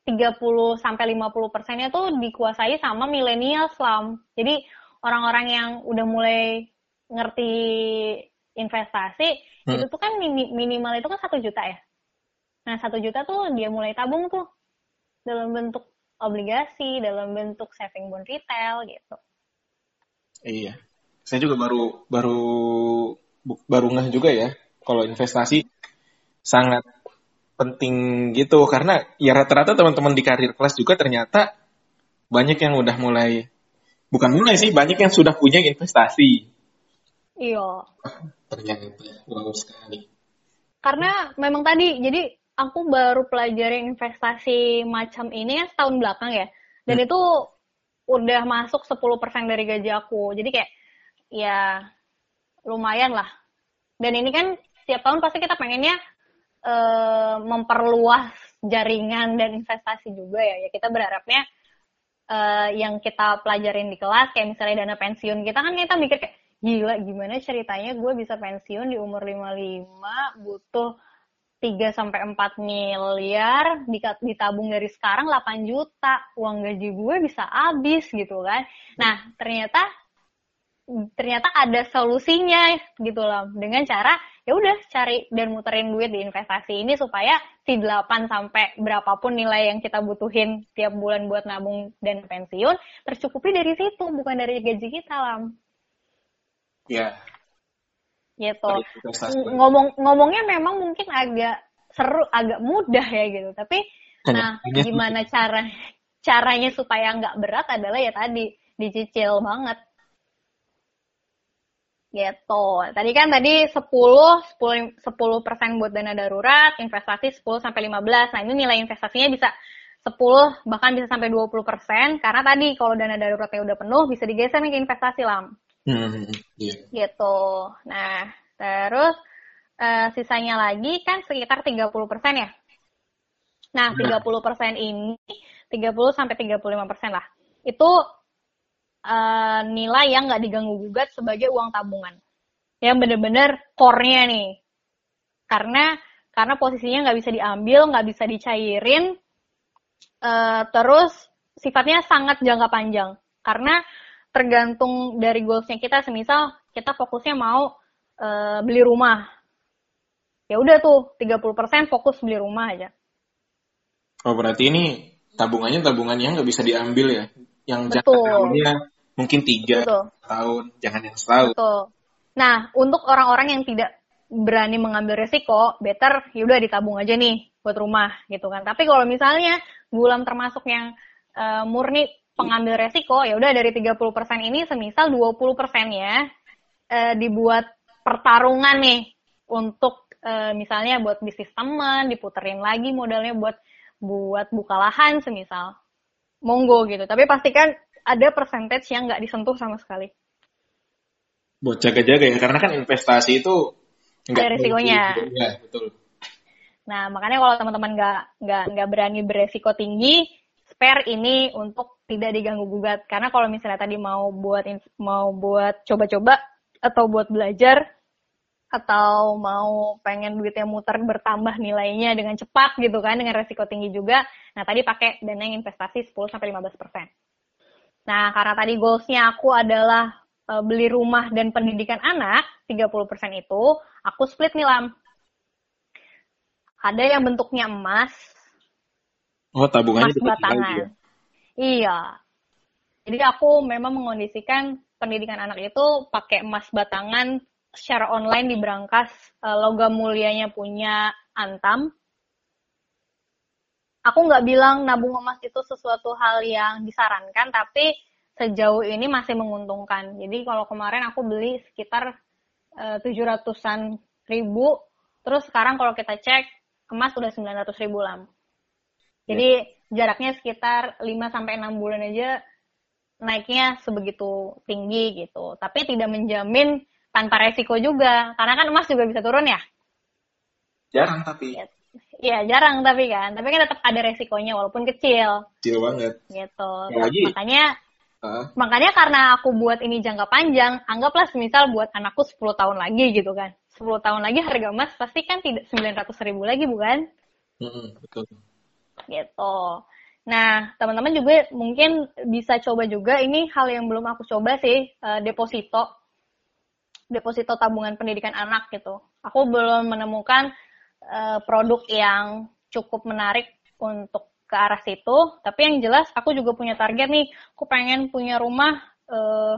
30 sampai 50 persennya tuh dikuasai sama milenial Slam. Jadi orang-orang yang udah mulai ngerti investasi Hmm. itu tuh kan mini- minimal itu kan satu juta ya. Nah satu juta tuh dia mulai tabung tuh dalam bentuk obligasi, dalam bentuk saving bond retail gitu. iya saya juga baru baru baru ngeh juga ya kalau investasi sangat penting gitu karena ya rata-rata teman-teman di karir kelas juga ternyata banyak yang udah mulai bukan mulai sih banyak yang sudah punya investasi Iya. ternyata wow sekali Karena memang tadi, jadi aku baru pelajari investasi macam ini kan setahun belakang ya. Dan itu udah masuk 10% dari gaji aku. Jadi kayak, ya lumayan lah. Dan ini kan setiap tahun pasti kita pengennya eh, memperluas jaringan dan investasi juga ya. Ya kita berharapnya eh, yang kita pelajarin di kelas, kayak misalnya dana pensiun kita kan kita mikir kayak, gila gimana ceritanya gue bisa pensiun di umur 55 butuh 3 sampai 4 miliar ditabung dari sekarang 8 juta uang gaji gue bisa habis gitu kan nah ternyata ternyata ada solusinya gitu loh. Dengan cara ya udah cari dan muterin duit di investasi ini supaya si 8 sampai berapapun nilai yang kita butuhin tiap bulan buat nabung dan pensiun tercukupi dari situ bukan dari gaji kita lam. Ya. Gitu. Investasi. Ng- ngomong ngomongnya memang mungkin agak seru agak mudah ya gitu. Tapi nah gimana cara caranya supaya nggak berat adalah ya tadi dicicil banget gitu tadi kan tadi 10 10 10 persen buat dana darurat investasi 10 sampai 15 nah ini nilai investasinya bisa 10 bahkan bisa sampai 20 persen karena tadi kalau dana daruratnya udah penuh bisa digeser nih ke investasi lam Hmm, iya. gitu. Nah, terus eh, sisanya lagi kan sekitar 30% ya. Nah, 30% ini 30 sampai 35% lah. Itu eh, nilai yang nggak diganggu gugat sebagai uang tabungan. Yang bener-bener core-nya nih. Karena karena posisinya nggak bisa diambil, nggak bisa dicairin, eh, terus sifatnya sangat jangka panjang. Karena tergantung dari goalsnya kita semisal kita fokusnya mau eh, beli rumah ya udah tuh 30% fokus beli rumah aja Oh berarti ini tabungannya tabungan yang nggak bisa diambil ya? Yang jangka mungkin tiga betul. tahun, jangan yang setahun. betul. Nah untuk orang-orang yang tidak berani mengambil resiko better yaudah ditabung aja nih buat rumah gitu kan. Tapi kalau misalnya gulam termasuk yang eh, murni pengambil resiko ya udah dari 30% ini semisal 20% ya eh, dibuat pertarungan nih untuk eh, misalnya buat bisnis teman diputerin lagi modalnya buat buat buka lahan semisal. Monggo gitu. Tapi pastikan ada percentage yang nggak disentuh sama sekali Buat jaga-jaga ya, karena kan investasi itu ada resikonya. Ya, betul. Nah, makanya kalau teman-teman nggak nggak nggak berani beresiko tinggi, spare ini untuk tidak diganggu gugat. Karena kalau misalnya tadi mau buat mau buat coba-coba atau buat belajar atau mau pengen duitnya muter bertambah nilainya dengan cepat gitu kan dengan resiko tinggi juga. Nah, tadi pakai dana yang investasi 10 sampai 15%. Nah, karena tadi goalsnya aku adalah uh, beli rumah dan pendidikan anak, 30% itu aku split nih Lam. Ada yang bentuknya emas. Oh, tabungannya emas batangan. Ya? Iya. Jadi aku memang mengondisikan pendidikan anak itu pakai emas batangan secara online di berangkas uh, logam mulianya punya Antam. Aku nggak bilang nabung emas itu sesuatu hal yang disarankan, tapi sejauh ini masih menguntungkan. Jadi kalau kemarin aku beli sekitar eh, tujuh uh, ratusan ribu, terus sekarang kalau kita cek emas udah sembilan ratus ribu lam. Jadi yeah. jaraknya sekitar 5 sampai enam bulan aja naiknya sebegitu tinggi gitu. Tapi tidak menjamin tanpa resiko juga karena kan emas juga bisa turun ya jarang tapi Iya jarang tapi kan, tapi kan tetap ada resikonya walaupun kecil. Kecil banget. Gitu. Lagi. Makanya uh. makanya karena aku buat ini jangka panjang, anggaplah semisal buat anakku 10 tahun lagi gitu kan. 10 tahun lagi harga emas pasti kan tidak 900 ribu lagi bukan? Mm -hmm, betul. Gitu. Nah, teman-teman juga mungkin bisa coba juga ini hal yang belum aku coba sih, uh, deposito deposito tabungan pendidikan anak gitu. Aku belum menemukan uh, produk yang cukup menarik untuk ke arah situ. Tapi yang jelas aku juga punya target nih. Aku pengen punya rumah eh,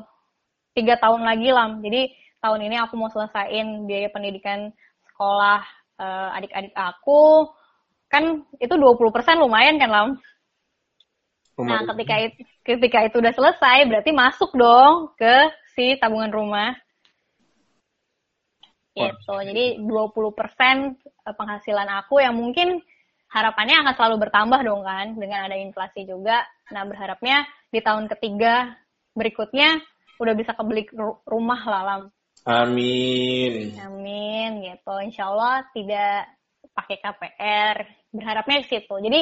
tiga tahun lagi lah. Jadi tahun ini aku mau selesaiin biaya pendidikan sekolah uh, adik-adik aku. Kan itu 20% lumayan kan Lam? Nah, ketika itu, ketika itu udah selesai, berarti masuk dong ke si tabungan rumah gitu. Jadi 20% eh, penghasilan aku yang mungkin harapannya akan selalu bertambah dong kan dengan ada inflasi juga. Nah, berharapnya di tahun ketiga berikutnya udah bisa kebeli rumah lah Lam. Amin. Amin gitu. Insya Allah tidak pakai KPR. Berharapnya di situ. Jadi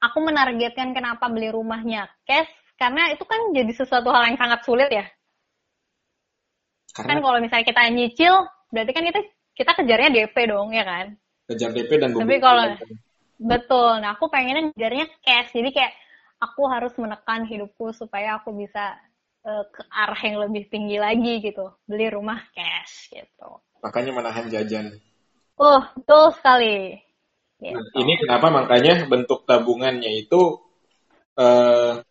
aku menargetkan kenapa beli rumahnya cash karena itu kan jadi sesuatu hal yang sangat sulit ya. Karena... Kan kalau misalnya kita nyicil berarti kan kita kita kejarnya DP dong ya kan? Kejar DP dan tapi kalau betul. Nah aku pengennya kejarnya cash. Jadi kayak aku harus menekan hidupku supaya aku bisa uh, ke arah yang lebih tinggi lagi gitu. Beli rumah cash gitu. Makanya menahan jajan. Oh betul sekali. Gitu. nah, ini kenapa? Makanya bentuk tabungannya itu uh,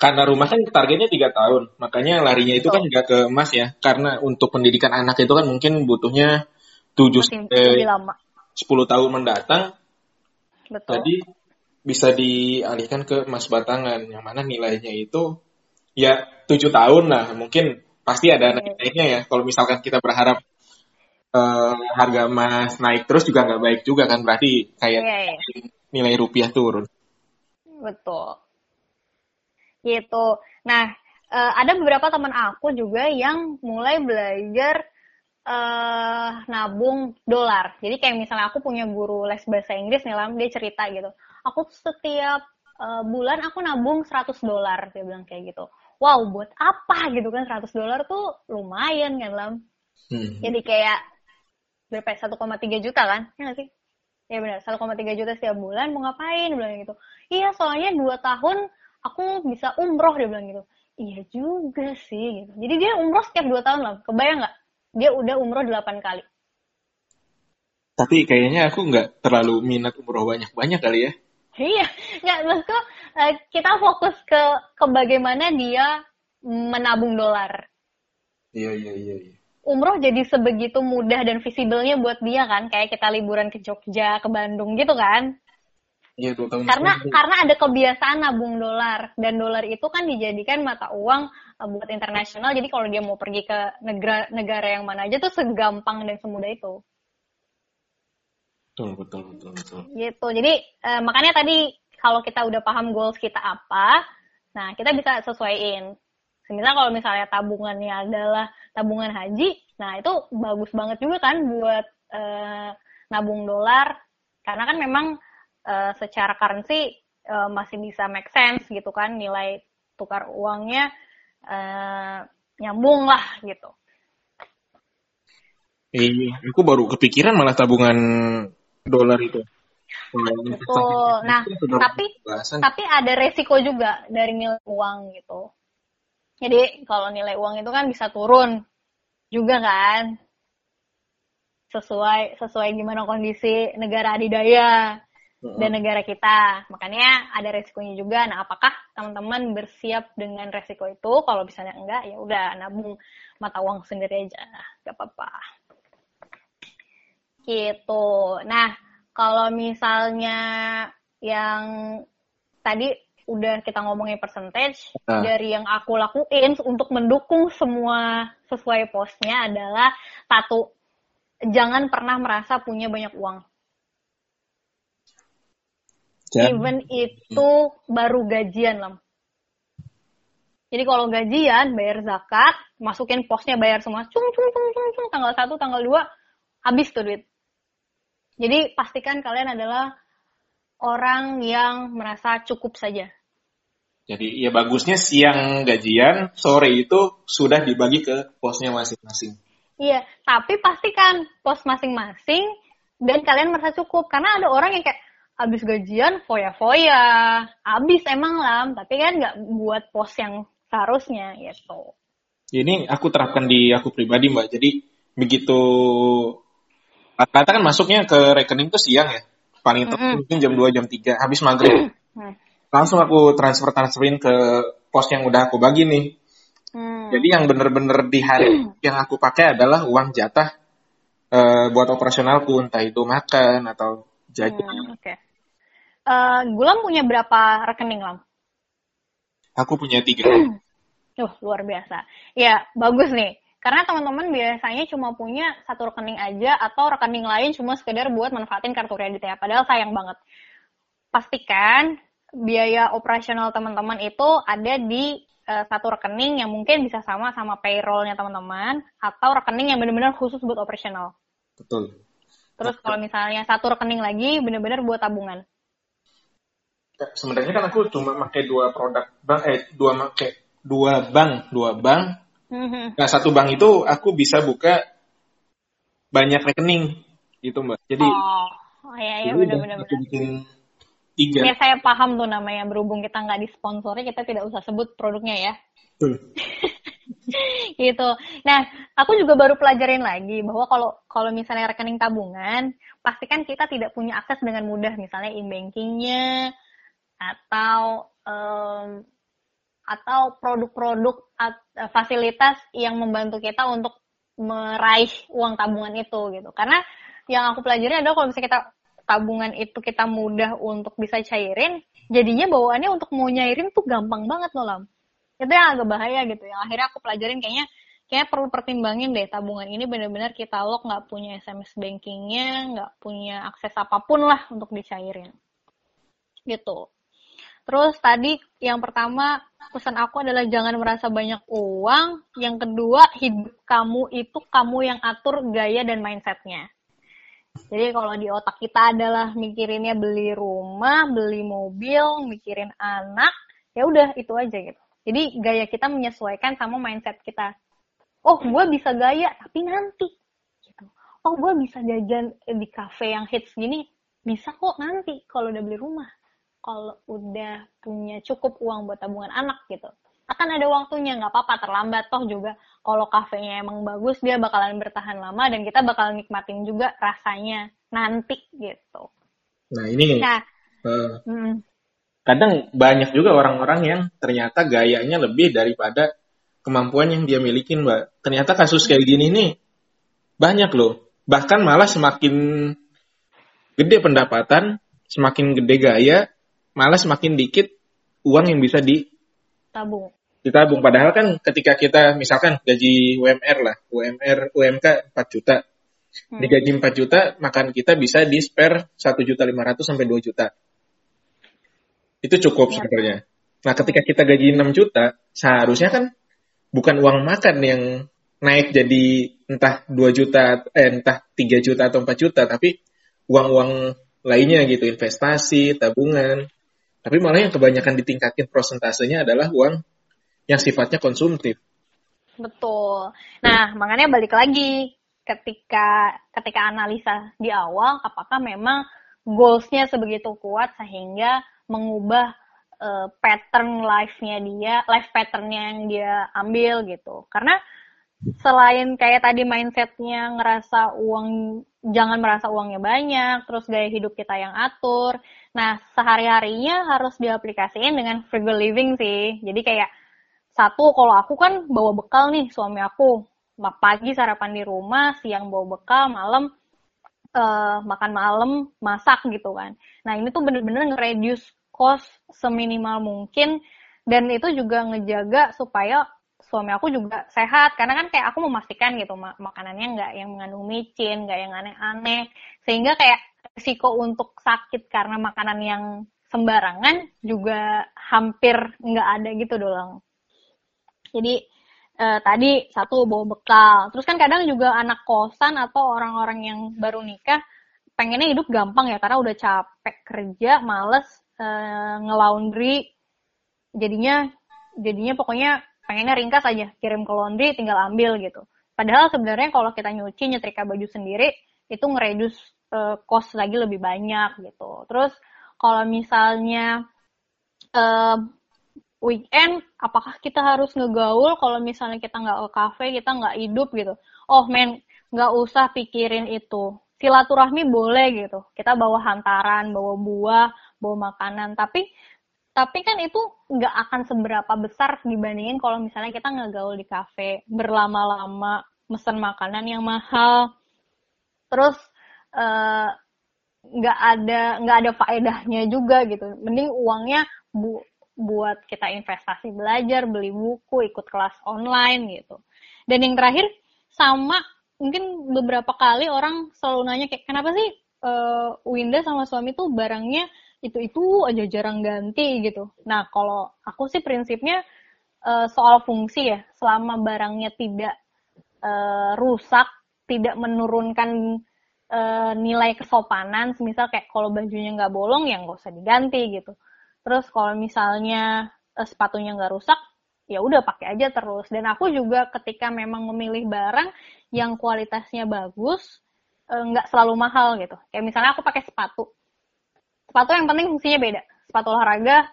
karena rumah kan targetnya tiga tahun, makanya larinya itu kan nggak ke emas ya, karena untuk pendidikan anak itu kan mungkin butuhnya tujuh sepuluh tahun mendatang. Betul. Jadi bisa dialihkan ke emas batangan, yang mana nilainya itu ya tujuh tahun lah, mungkin pasti ada naiknya ya. Kalau misalkan kita berharap uh, harga emas naik terus juga nggak baik juga kan, berarti kayak yeah, yeah. nilai rupiah turun. Betul gitu. Nah, uh, ada beberapa teman aku juga yang mulai belajar uh, nabung dolar. Jadi kayak misalnya aku punya guru les bahasa Inggris nih Lam, dia cerita gitu. Aku setiap uh, bulan aku nabung 100 dolar, dia bilang kayak gitu. Wow, buat apa gitu kan 100 dolar tuh lumayan kan Lam. Hmm. Jadi kayak berapa 1,3 ya? juta kan? Ya gak sih? Ya benar, 1,3 juta setiap bulan mau ngapain bilang gitu. Iya, soalnya 2 tahun aku bisa umroh dia bilang gitu. Iya juga sih gitu. Jadi dia umroh setiap dua tahun lah. Kebayang nggak? Dia udah umroh delapan kali. Tapi kayaknya aku nggak terlalu minat umroh banyak banyak kali ya. Iya nggak maksudku uh, kita fokus ke ke bagaimana dia menabung dolar. Iya iya iya, iya. umroh jadi sebegitu mudah dan visibelnya buat dia kan. Kayak kita liburan ke Jogja ke Bandung gitu kan Iya, dua tahun. Karena tahun. karena ada kebiasaan nabung dolar dan dolar itu kan dijadikan mata uang uh, buat internasional. Jadi kalau dia mau pergi ke negara negara yang mana aja tuh segampang dan semudah itu. Betul, betul, betul, betul. Gitu. Jadi uh, makanya tadi kalau kita udah paham goals kita apa, nah kita bisa sesuaiin. Semisal kalau misalnya tabungannya adalah tabungan haji, nah itu bagus banget juga kan buat uh, nabung dolar, karena kan memang uh, secara currency uh, masih bisa make sense gitu kan, nilai tukar uangnya uh, nyambung lah gitu. Iya, aku baru kepikiran malah tabungan dolar itu. Betul. Nah, tapi tapi ada resiko juga dari nilai uang gitu. Jadi kalau nilai uang itu kan bisa turun juga kan. Sesuai sesuai gimana kondisi negara adidaya dan negara kita. Makanya ada resikonya juga. Nah, apakah teman-teman bersiap dengan resiko itu? Kalau misalnya enggak, ya udah nabung mata uang sendiri aja. Gak apa-apa. Gitu. Nah, kalau misalnya yang tadi udah kita ngomongin percentage uh. dari yang aku lakuin untuk mendukung semua sesuai posnya adalah satu jangan pernah merasa punya banyak uang. Jangan. Even itu baru gajian lah. Jadi kalau gajian bayar zakat, masukin posnya bayar semua, cung cung cung cung, cung tanggal satu tanggal dua habis tuh duit. Jadi pastikan kalian adalah orang yang merasa cukup saja. Jadi ya bagusnya siang gajian, sore itu sudah dibagi ke posnya masing-masing. Iya, tapi pastikan pos masing-masing dan kalian merasa cukup. Karena ada orang yang kayak habis gajian foya-foya, habis emang lah, tapi kan nggak buat pos yang seharusnya gitu. Ini aku terapkan di aku pribadi mbak. Jadi begitu rata-rata kan masuknya ke rekening tuh siang ya paling mm -hmm. mungkin jam 2 jam 3 habis maghrib mm. langsung aku transfer transferin ke pos yang udah aku bagi nih mm. jadi yang bener-bener di hari yang aku pakai adalah uang jatah uh, buat operasionalku entah itu makan atau jajan mm, okay. Uh, Gulam punya berapa rekening lam aku punya tiga uh luar biasa ya bagus nih karena teman-teman biasanya cuma punya satu rekening aja atau rekening lain cuma sekedar buat manfaatin kartu kredit ya. Padahal sayang banget. Pastikan biaya operasional teman-teman itu ada di uh, satu rekening yang mungkin bisa sama sama payrollnya teman-teman atau rekening yang benar-benar khusus buat operasional. Betul. Terus kalau misalnya satu rekening lagi benar-benar buat tabungan. Ya, sebenarnya kan aku cuma pakai dua produk bank eh dua pakai dua bank dua bank Mm-hmm. Nah satu bank itu aku bisa buka banyak rekening gitu mbak. Jadi oh, oh iya iya benar-benar. Bikin tiga. Ya saya paham tuh namanya berhubung kita nggak disponsori kita tidak usah sebut produknya ya. gitu. Nah, aku juga baru pelajarin lagi bahwa kalau kalau misalnya rekening tabungan, pastikan kita tidak punya akses dengan mudah misalnya e-bankingnya atau um, atau produk-produk eh, fasilitas yang membantu kita untuk meraih uang tabungan itu gitu. Karena yang aku pelajari adalah kalau misalnya kita tabungan itu kita mudah untuk bisa cairin, jadinya bawaannya untuk mau nyairin tuh gampang banget loh lam. Itu yang agak bahaya gitu. Yang akhirnya aku pelajarin kayaknya kayak perlu pertimbangin deh tabungan ini benar-benar kita lock nggak punya SMS bankingnya, nggak punya akses apa pun lah untuk dicairin. Gitu. Terus tadi yang pertama pesan aku adalah jangan merasa banyak uang. Yang kedua hidup kamu itu kamu yang atur gaya dan mindsetnya. Jadi kalau di otak kita adalah mikirinnya beli rumah, beli mobil, mikirin anak, ya udah itu aja gitu. Jadi gaya kita menyesuaikan sama mindset kita. Oh, gue bisa gaya, tapi nanti. Gitu. Oh, gue bisa jajan di cafe yang hits gini, bisa kok nanti kalau udah beli rumah kalau udah punya cukup uang buat tabungan anak gitu akan ada waktunya nggak apa-apa terlambat. Toh juga kalau kafenya emang bagus dia bakalan bertahan lama dan kita bakal nikmatin juga rasanya nanti gitu. Nah ini nah, uh, hmm. kadang banyak juga orang-orang yang ternyata gayanya lebih daripada kemampuan yang dia miliki mbak. Ternyata kasus kayak gini nih banyak loh. Bahkan malah semakin gede pendapatan semakin gede gaya malah semakin dikit uang yang bisa ditabung. Ditabung. Padahal kan ketika kita misalkan gaji UMR lah, UMR UMK 4 juta. Hmm. Di gaji 4 juta, makan kita bisa di spare 1 juta 500 sampai 2 juta. Itu cukup ya. sebenarnya. Nah, ketika kita gaji 6 juta, seharusnya kan bukan uang makan yang naik jadi entah 2 juta, eh, entah 3 juta atau 4 juta, tapi uang-uang lainnya gitu, investasi, tabungan. Tapi malah yang kebanyakan ditingkatin prosentasenya adalah uang yang sifatnya konsumtif. Betul. Nah, makanya balik lagi ketika ketika analisa di awal apakah memang goalsnya sebegitu kuat sehingga mengubah uh, pattern life-nya dia, life pattern-nya yang dia ambil gitu. Karena selain kayak tadi mindsetnya ngerasa uang jangan merasa uangnya banyak, terus gaya hidup kita yang atur. Nah, sehari-harinya harus diaplikasiin dengan frugal living sih. Jadi kayak satu kalau aku kan bawa bekal nih suami aku. Pagi sarapan di rumah, siang bawa bekal, malam uh, makan malam, masak gitu kan. Nah, ini tuh bener-bener nge-reduce cost seminimal mungkin dan itu juga ngejaga supaya suami aku juga sehat karena kan kayak aku memastikan gitu mak makanannya nggak yang mengandung micin nggak yang aneh-aneh sehingga kayak risiko untuk sakit karena makanan yang sembarangan juga hampir nggak ada gitu doang jadi eh, tadi satu bawa bekal. Terus kan kadang juga anak kosan atau orang-orang yang baru nikah pengennya hidup gampang ya karena udah capek kerja males eh, ngelaundry. Jadinya jadinya pokoknya pengennya ringkas aja kirim ke laundry tinggal ambil gitu. Padahal sebenarnya kalau kita nyuci nyetrika baju sendiri itu ngeredus uh, cost lagi lebih banyak gitu. Terus kalau misalnya uh, weekend apakah kita harus ngegaul kalau misalnya kita nggak ke cafe kita nggak hidup gitu? Oh men nggak usah pikirin itu. Silaturahmi boleh gitu. Kita bawa hantaran bawa buah bawa makanan. Tapi tapi kan itu nggak akan seberapa besar dibandingin kalau misalnya kita ngegaul di kafe berlama-lama mesen makanan yang mahal. Terus nggak uh, ada nggak ada faedahnya juga gitu. Mending uangnya bu buat kita investasi belajar beli buku ikut kelas online gitu. Dan yang terakhir sama mungkin beberapa kali orang selalu nanya kayak kenapa sih uh, Winda sama suami tuh barangnya itu itu aja jarang ganti? gitu. Nah kalau aku sih prinsipnya uh, soal fungsi ya, selama barangnya tidak uh, rusak, tidak menurunkan uh, nilai kesopanan, misal kayak kalau bajunya nggak bolong ya nggak usah diganti gitu. Terus kalau misalnya uh, sepatunya nggak rusak, ya udah pakai aja terus. Dan aku juga ketika memang memilih barang yang kualitasnya bagus, nggak uh, selalu mahal gitu. Kayak misalnya aku pakai sepatu, sepatu yang penting fungsinya beda sepatu olahraga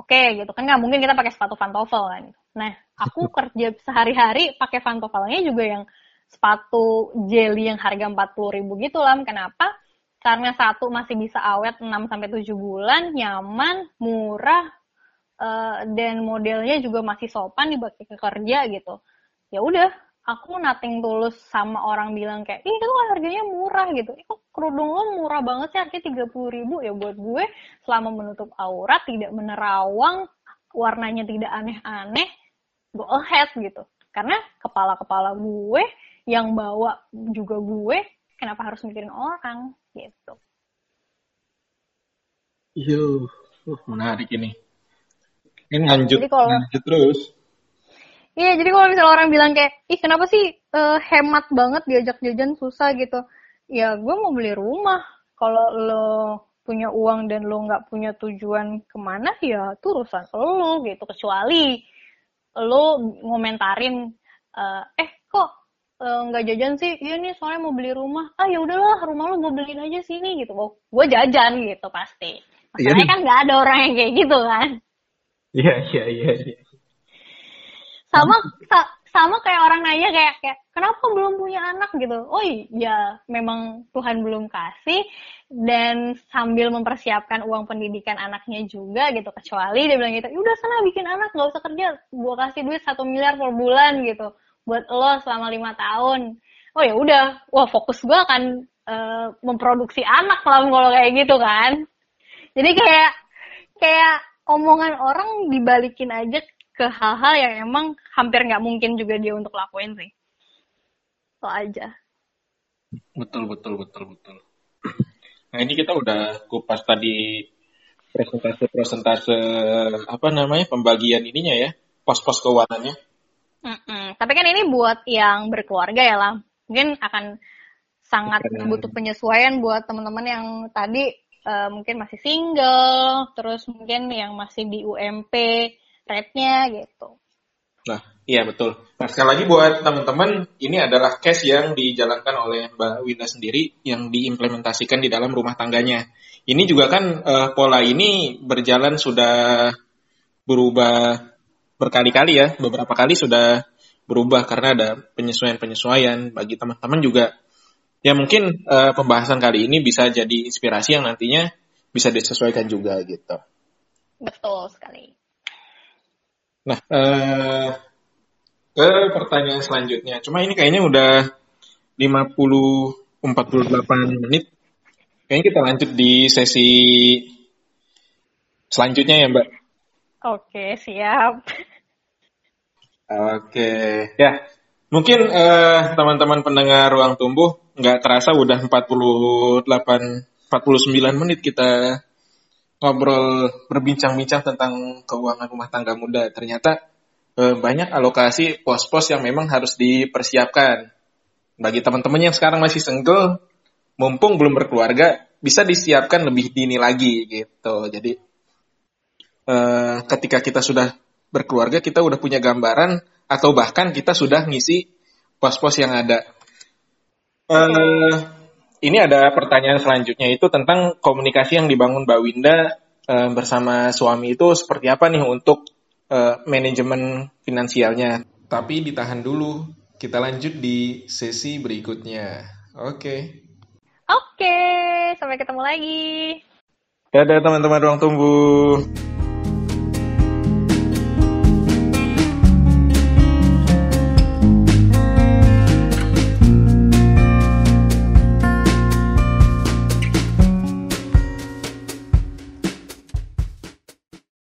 oke okay, gitu kan nggak mungkin kita pakai sepatu pantofel kan nah aku kerja sehari-hari pakai pantofelnya juga yang sepatu jelly yang harga empat puluh ribu gitu lah kenapa? Karena satu masih bisa awet 6 sampai tujuh bulan nyaman murah uh, dan modelnya juga masih sopan dipakai ke kerja gitu. Ya udah aku nating tulus sama orang bilang kayak ih itu harganya murah gitu. Ih kok kerudung lo murah banget sih? Harganya tiga puluh ribu ya buat gue. Selama menutup aurat tidak menerawang warnanya tidak aneh-aneh go ahead gitu karena kepala-kepala gue yang bawa juga gue kenapa harus mikirin orang gitu iya uh, menarik ini ini lanjut kalau, lanjut terus Iya, jadi kalau misalnya orang bilang kayak, ih kenapa sih uh, hemat banget diajak jajan susah gitu. Ya gue mau beli rumah. Kalau lo punya uang dan lo nggak punya tujuan ke mana, ya itu urusan lo gitu. Kecuali lo ngomentarin, uh, eh kok eh, nggak uh, jajan sih? Iya nih soalnya mau beli rumah. Ah ya udahlah, rumah lo gue beliin aja sini gitu. Oh, gue jajan gitu pasti. Masalahnya iya. kan nggak ada orang yang kayak gitu kan. Iya, iya, iya. iya sama sa, sama kayak orang nanya kayak kayak kenapa belum punya anak? gitu. Oh iya memang Tuhan belum kasih dan sambil mempersiapkan uang pendidikan anaknya juga gitu. Kecuali dia bilang gitu ya udah sana bikin anak nggak usah kerja. Gua kasih duit satu miliar per bulan gitu. Buat lo selama lima tahun. Oh ya udah wah fokus gua akan uh, memproduksi anak lah kalau kayak gitu kan. Jadi kayak kayak omongan orang dibalikin aja ke hal-hal yang emang hampir nggak mungkin juga dia untuk lakuin sih. Itu aja. Betul, betul, betul, betul. Nah ini kita udah kupas tadi presentase-presentase apa namanya pembagian ininya ya, pos-pos keuangannya. Mm-mm. Tapi kan ini buat yang berkeluarga ya lah. Mungkin akan sangat butuh penyesuaian buat teman-teman yang tadi uh, mungkin masih single, terus mungkin yang masih di UMP rate-nya gitu. Nah, iya betul. Nah, sekali lagi buat teman-teman, ini adalah case yang dijalankan oleh Mbak Winda sendiri yang diimplementasikan di dalam rumah tangganya. Ini juga kan uh, pola ini berjalan sudah berubah berkali-kali ya, beberapa kali sudah berubah karena ada penyesuaian-penyesuaian bagi teman-teman juga. Ya mungkin uh, pembahasan kali ini bisa jadi inspirasi yang nantinya bisa disesuaikan juga gitu. Betul sekali. Nah, uh, ke pertanyaan selanjutnya. Cuma ini kayaknya udah 50 48 menit. Kayaknya kita lanjut di sesi selanjutnya ya, Mbak. Oke, siap. Oke, ya. Mungkin uh, teman-teman pendengar Ruang Tumbuh nggak terasa udah 48 49 menit kita ngobrol berbincang-bincang tentang keuangan rumah tangga muda. Ternyata uh, banyak alokasi pos-pos yang memang harus dipersiapkan. Bagi teman-teman yang sekarang masih single, mumpung belum berkeluarga, bisa disiapkan lebih dini lagi gitu. Jadi Eh, ketika kita sudah berkeluarga kita udah punya gambaran atau bahkan kita sudah ngisi pos-pos yang ada. Uh, ini ada pertanyaan selanjutnya itu tentang komunikasi yang dibangun Mbak Winda uh, bersama suami itu seperti apa nih untuk uh, manajemen finansialnya. Tapi ditahan dulu, kita lanjut di sesi berikutnya. Oke. Okay. Oke, okay, sampai ketemu lagi. Dadah teman-teman ruang tumbuh.